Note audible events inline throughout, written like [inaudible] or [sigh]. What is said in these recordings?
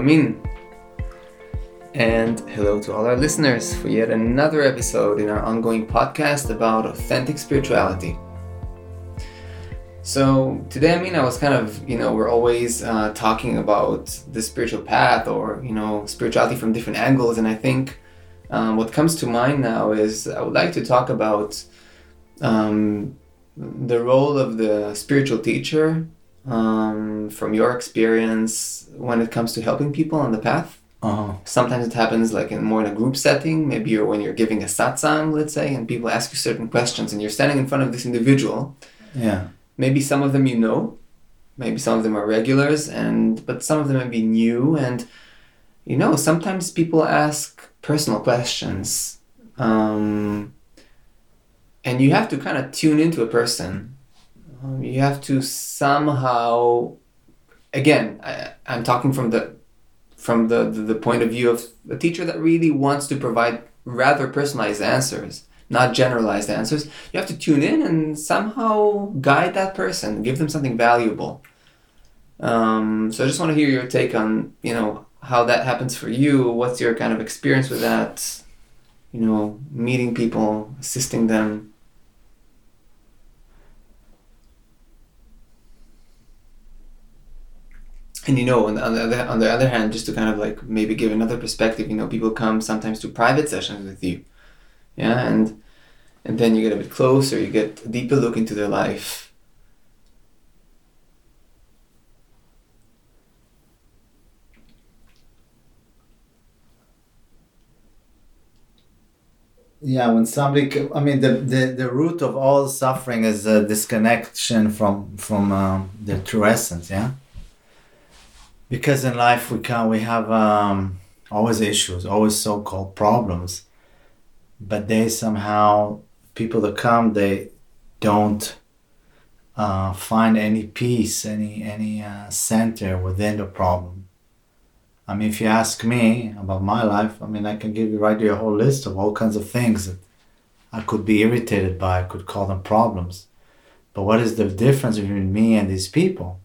Amin. And hello to all our listeners for yet another episode in our ongoing podcast about authentic spirituality. So today, I mean, I was kind of, you know, we're always uh, talking about the spiritual path or, you know, spirituality from different angles. And I think um, what comes to mind now is I would like to talk about um, the role of the spiritual teacher um, from your experience when it comes to helping people on the path. Uh-huh. Sometimes it happens like in more in a group setting. Maybe you're when you're giving a satsang, let's say, and people ask you certain questions, and you're standing in front of this individual. Yeah. Maybe some of them you know, maybe some of them are regulars, and but some of them may be new. And you know, sometimes people ask personal questions, um, and you have to kind of tune into a person. Um, you have to somehow, again, I, I'm talking from the from the, the, the point of view of a teacher that really wants to provide rather personalized answers, not generalized answers. You have to tune in and somehow guide that person, give them something valuable. Um, so I just want to hear your take on, you know, how that happens for you. What's your kind of experience with that? You know, meeting people, assisting them. And you know on the, other on the other hand just to kind of like maybe give another perspective you know people come sometimes to private sessions with you yeah and and then you get a bit closer you get a deeper look into their life Yeah, when somebody, i mean, the, the, the root of all suffering is a disconnection from from um, the true essence. Yeah. Because in life we can we have um, always issues, always so-called problems, but they somehow people that come they don't uh, find any peace, any any uh, center within the problem. I mean, if you ask me about my life, I mean, I can give you right there a whole list of all kinds of things that I could be irritated by. I could call them problems. But what is the difference between me and these people?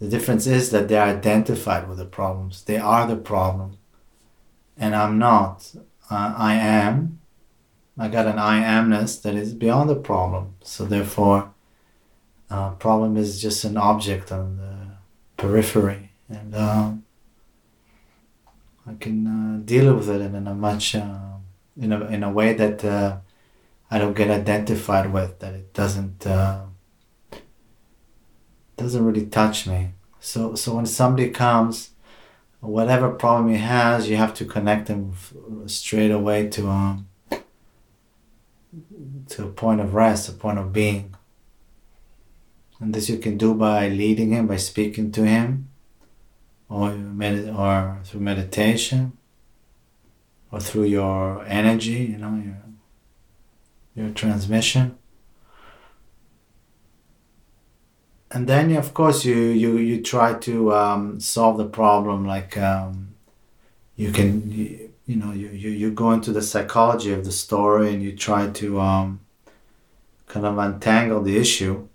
The difference is that they're identified with the problems. They are the problem. And I'm not. Uh, I am. I got an I amness that is beyond the problem. So therefore, uh, problem is just an object on the periphery. And um, I can uh, deal with it in a much uh, in a in a way that uh, I don't get identified with. That it doesn't uh, doesn't really touch me. So so when somebody comes, whatever problem he has, you have to connect f- straight away to um to a point of rest, a point of being. And this you can do by leading him, by speaking to him or med- or through meditation or through your energy you know your your transmission and then of course you you you try to um, solve the problem like um, you can you, you know you, you you go into the psychology of the story and you try to um, kind of untangle the issue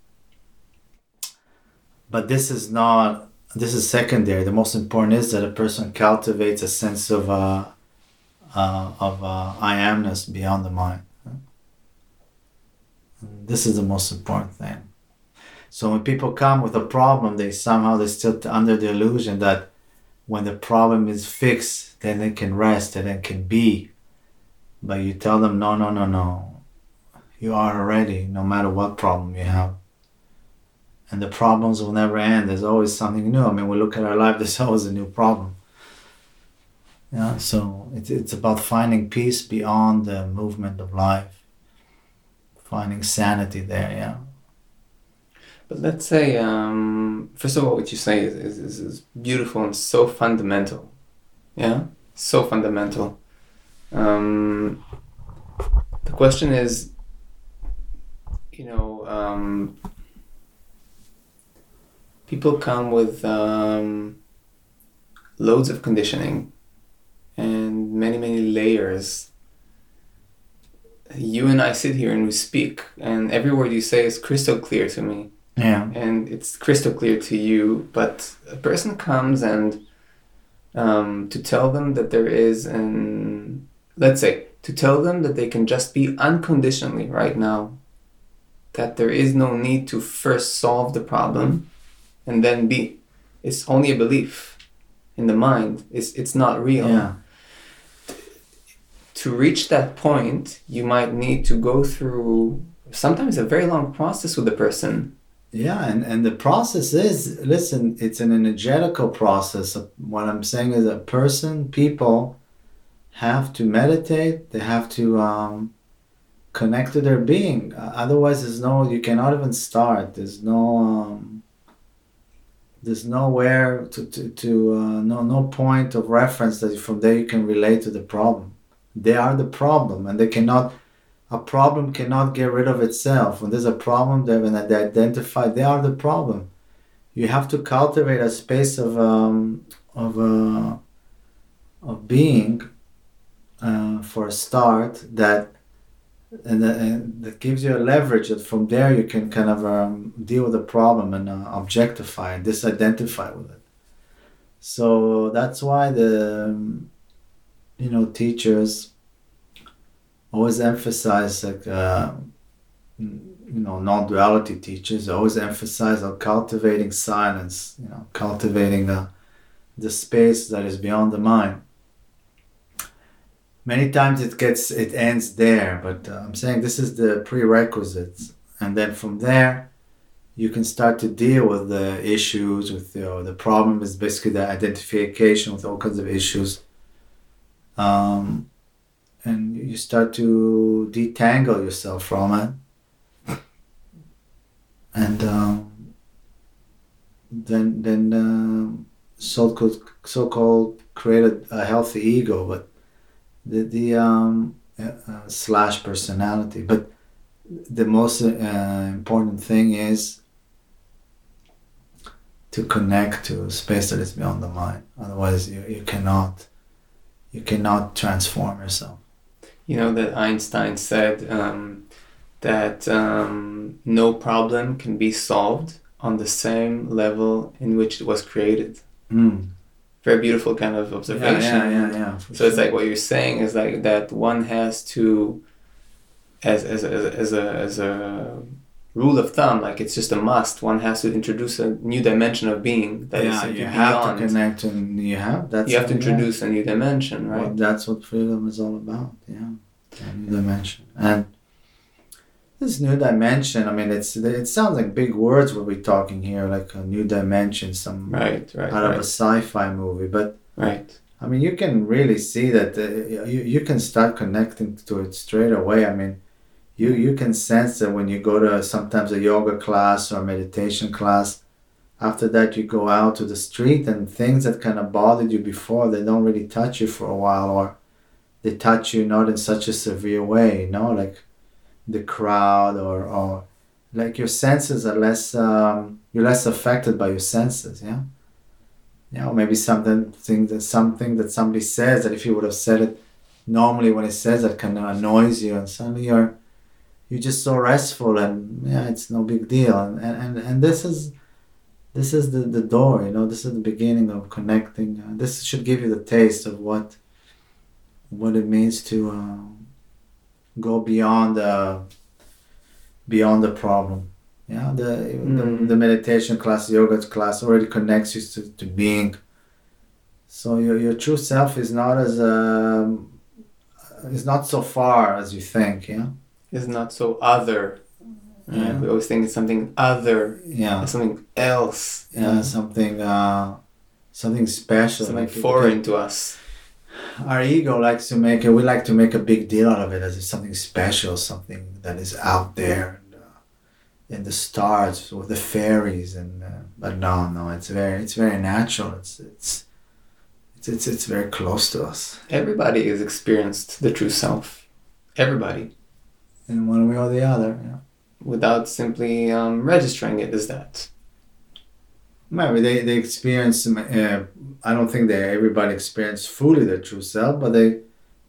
but this is not this is secondary. The most important is that a person cultivates a sense of uh, uh, of uh, I amness beyond the mind. This is the most important thing. So when people come with a problem, they somehow they still under the illusion that when the problem is fixed, then they can rest and it can be. But you tell them, no, no, no, no. You are already, no matter what problem you have and the problems will never end. There's always something new. I mean, we look at our life, [laughs] there's always a new problem. Yeah, so it's, it's about finding peace beyond the movement of life, finding sanity there, yeah. But let's say um, first of all what you say is, is, is, beautiful and so fundamental. Yeah? So fundamental. Um, the question is you know um, people come with um, loads of conditioning and many many layers. You and i sit here and we speak and every word you say is crystal clear to me Yeah. and it's crystal clear to you but a person comes and um, to tell them that there is an let's say to tell them that they can just be unconditionally right now that there is no need to first solve the problem and then be it's only a belief in the mind it's it's not real Yeah. to reach that point you might need to go through sometimes a very long process with the person Yeah, and, and the process is listen, it's an energetical process. What I'm saying is a person, people have to meditate, they have to um, connect to their being. Uh, otherwise, there's no, you cannot even start. There's no, um, there's nowhere to, to, to uh, no, no point of reference that from there you can relate to the problem. They are the problem and they cannot a problem cannot get rid of itself. When there's a problem, they when they identify, they are the problem. You have to cultivate a space of um, of uh, of being uh, for a start that and that, and that gives you a leverage that from there you can kind of um, deal with the problem and uh, objectify and disidentify with it. So that's why the um, you know teachers always emphasize like uh, you know non-duality teachers always emphasize on cultivating silence you know cultivating the the space that is beyond the mind. Many times it gets it ends there but uh, i'm saying this is the prerequisites. And then from there you can start to deal with the issues with you know, the problem is basically the identification with all kinds of issues. Um, and you start to detangle yourself from it. And um, then then uh, so called so called create a, a healthy ego but the the um, uh, uh, slash personality. But the most uh, important thing is to connect to space that is beyond the mind. Otherwise you, you cannot you cannot transform yourself you know that Einstein said um, that um, no problem can be solved on the same level in which it was created. Mm. Very beautiful kind of observation. yeah, yeah, yeah. for So it's like what you're saying is like that one has to, as as as, as a as a rule of thumb, like it's just a must. One has to introduce a new dimension of being that is yeah, you have beyond. to connect, and you have that's you have to introduce a new dimension, right? Well, that's what freedom is all about. Yeah, a new dimension, and this new dimension. I mean, it's it sounds like big words what we're talking here, like a new dimension, some Right, right, out of a sci-fi movie. But right. I mean, you can really see that uh, you you can start connecting to it straight away. I mean, you you can sense that when you go to sometimes a yoga class or meditation class. After that, you go out to the street, and things that kind of bothered you before they don't really touch you for a while, or they touch you not in such a severe way. You know, like the crowd, or or like your senses are less. Um, you're less affected by your senses. Yeah know, maybe something thing that something that somebody says that if you would have said it normally when it says that kind of annoys you and suddenly you're you're just so restful and yeah it's no big deal. And and, and, this is this is the, the door you know this is the beginning of connecting. Uh, this should give you the taste of what what it means to um, go beyond the beyond the problem. Yeah the, the Mm. the meditation class yoga class already connects you to, to being. So your, your true self is not as um is not so far as you think yeah Is not so other. Yeah. Uh, we always think it's something other, yeah something else, yeah something uh something special something like- foreign to us. our ego likes to make it we like to make a big deal out of it as if something special something that is out there and, uh, in the stars with the fairies and uh, but no no it's very it's very natural it's it's it's it's, it's very close to us Everybody has experienced the true self. Everybody, in one way or the other yeah without simply um, registering it as that. maybe they, they experience uh, i don't think that everybody experiences fully their true self but they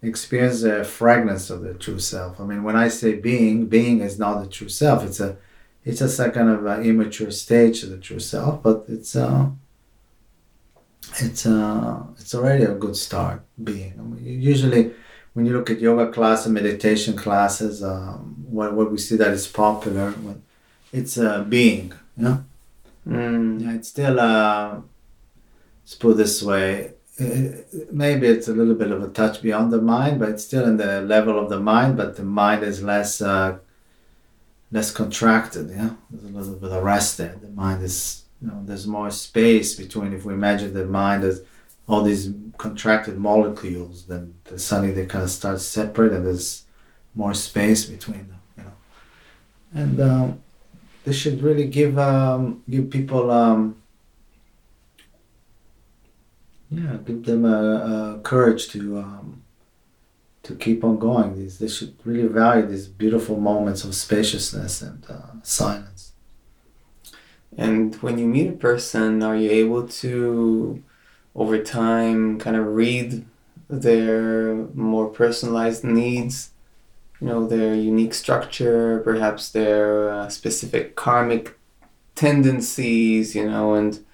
experience a fragments of their true self i mean when i say being being is not the true self it's a it's just a kind of immature stage of the true self but it's uh it's uh, it's already a good start. Being I mean, usually when you look at yoga class and meditation classes, um, what what we see that is popular, it's uh, being, yeah, Mm. yeah, it's still uh, let's put it this way. uh, Maybe it's a little bit of a touch beyond the mind, but it's still in the level of the mind. But the mind is less uh, less contracted. Yeah, there's a little bit of rest there. The mind is, you know, there's more space between. If we imagine the mind as all these contracted molecules, then, then suddenly they kind of start separate, and there's more space between them. You know, and um, this should really give um, give people. Um, yeah, give them a, a courage to um, to keep on going. These they should really value these beautiful moments of spaciousness and uh, silence. And when you meet a person, are you able to, over time, kind of read their more personalized needs? You know, their unique structure, perhaps their uh, specific karmic tendencies, you know, and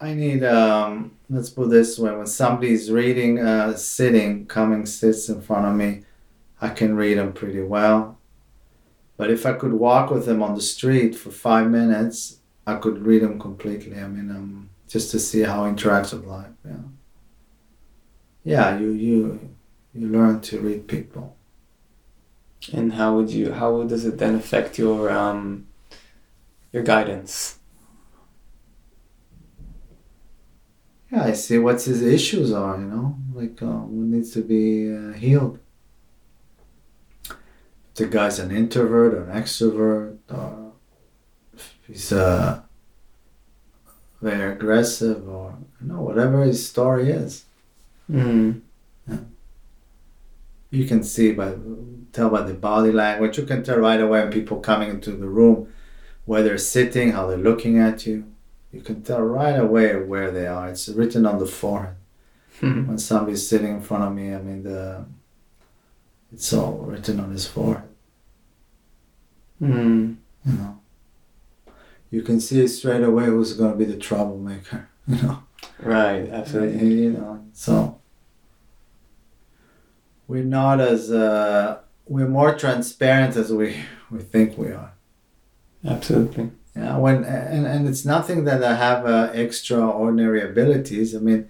I need um, let's put this way: when somebody's reading, uh, sitting, coming, sits in front of me, I can read them pretty well. But if I could walk with them on the street for five minutes, I could read them completely. I mean, um, just to see how it interacts with life. Yeah. Yeah, you you you learn to read people. and how would you how does it then affect your um your guidance? Yeah, I see what his issues are. You know, like uh, what needs to be uh, healed. If the guy's an introvert or an extrovert, or if he's uh, very aggressive, or you know, whatever his story is. Mm. you can see by tell by the body language. You can tell right away when people coming into the room where they're sitting how they're looking at you. You can tell right away where they are. It's written on the forehead. When somebody's sitting in front of me i mean the it's all written on his forehead. Mm. you know you can see straight away who's going to be the troublemaker [laughs] you know Right, absolutely. you know so we're not as uh, we're more transparent as we we think we are Absolutely. Yeah, when and, and it's nothing that I have uh, extraordinary abilities. I mean,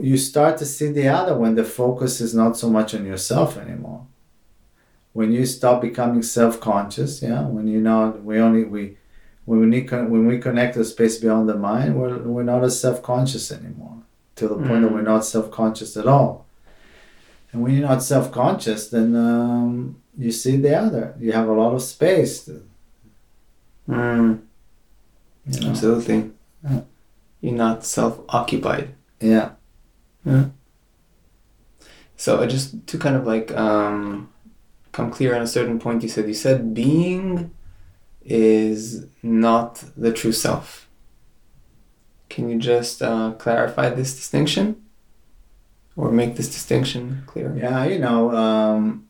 you start to see the other when the focus is not so much on yourself anymore. When you stop becoming self-conscious, yeah, when you know we only we when we need, when we connect to the space beyond the mind, we're we're not as self-conscious anymore to the point that Mm. we're not self-conscious at all. And when you're not self-conscious, then um, you see the other. You have a lot of space. To, Mm. you know? Absolutely. Yeah. You're not self-occupied. Yeah. So uh, just to kind of like um, come clear on a certain point, you said you said being is not the true self. Can you just uh, clarify this distinction, or make this distinction clear? Yeah, you know, um,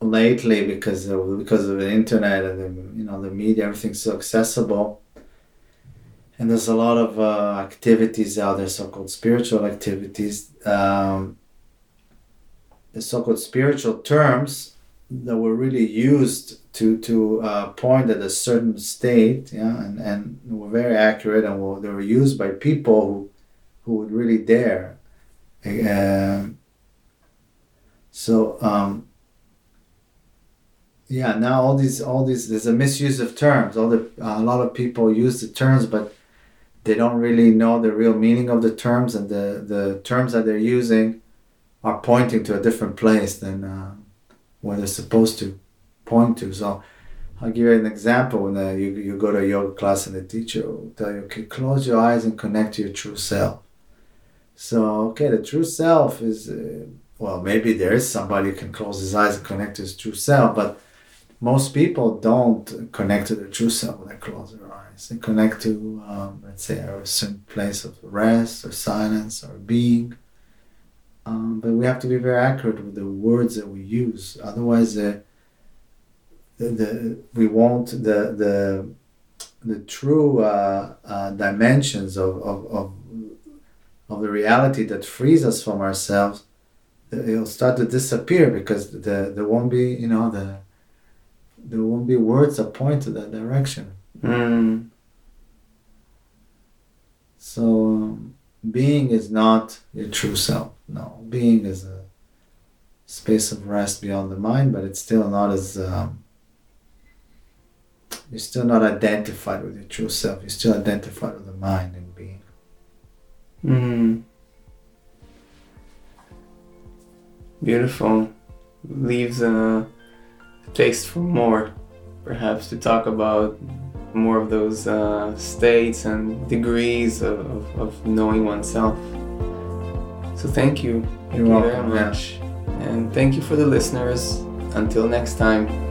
lately because of because of the internet and the you know the media, everything's so accessible, and there's a lot of uh, activities out there, so-called spiritual activities. Um, the so-called spiritual terms that were really used to to uh, point at a certain state, yeah, and and were very accurate, and were, they were used by people who who would really dare. Um, so um, yeah, now all these all these there's a misuse of terms. All the a lot of people use the terms, but they don't really know the real meaning of the terms, and the the terms that they're using are pointing to a different place than uh, where they're supposed to point to. So I'll give you an example. When uh, you you go to a yoga class and the teacher will tell you, okay, close your eyes and connect to your true self. So okay, the true self is. Uh, well, maybe there is somebody who can close his eyes and connect to his true self, but most people don't connect to their true self when they close their eyes. They connect to, um, let's say, a certain place of rest or silence or being. Um, but we have to be very accurate with the words that we use. Otherwise, the, the, we won't the the the true uh, uh, dimensions of, of, of of the reality that frees us from ourselves, it'll start to disappear because the there won't be you know the there won't be words that point to that direction. Mm. So um, being is not your true self. No, being is a space of rest beyond the mind, but it's still not as um, you're still not identified with your true self. You're still identified with the mind and being. Mm. Beautiful. Leaves a taste for more, perhaps to talk about more of those uh, states and degrees of, of, of knowing oneself. So thank you. Thank You're you welcome, very yeah. much. And thank you for the listeners. Until next time.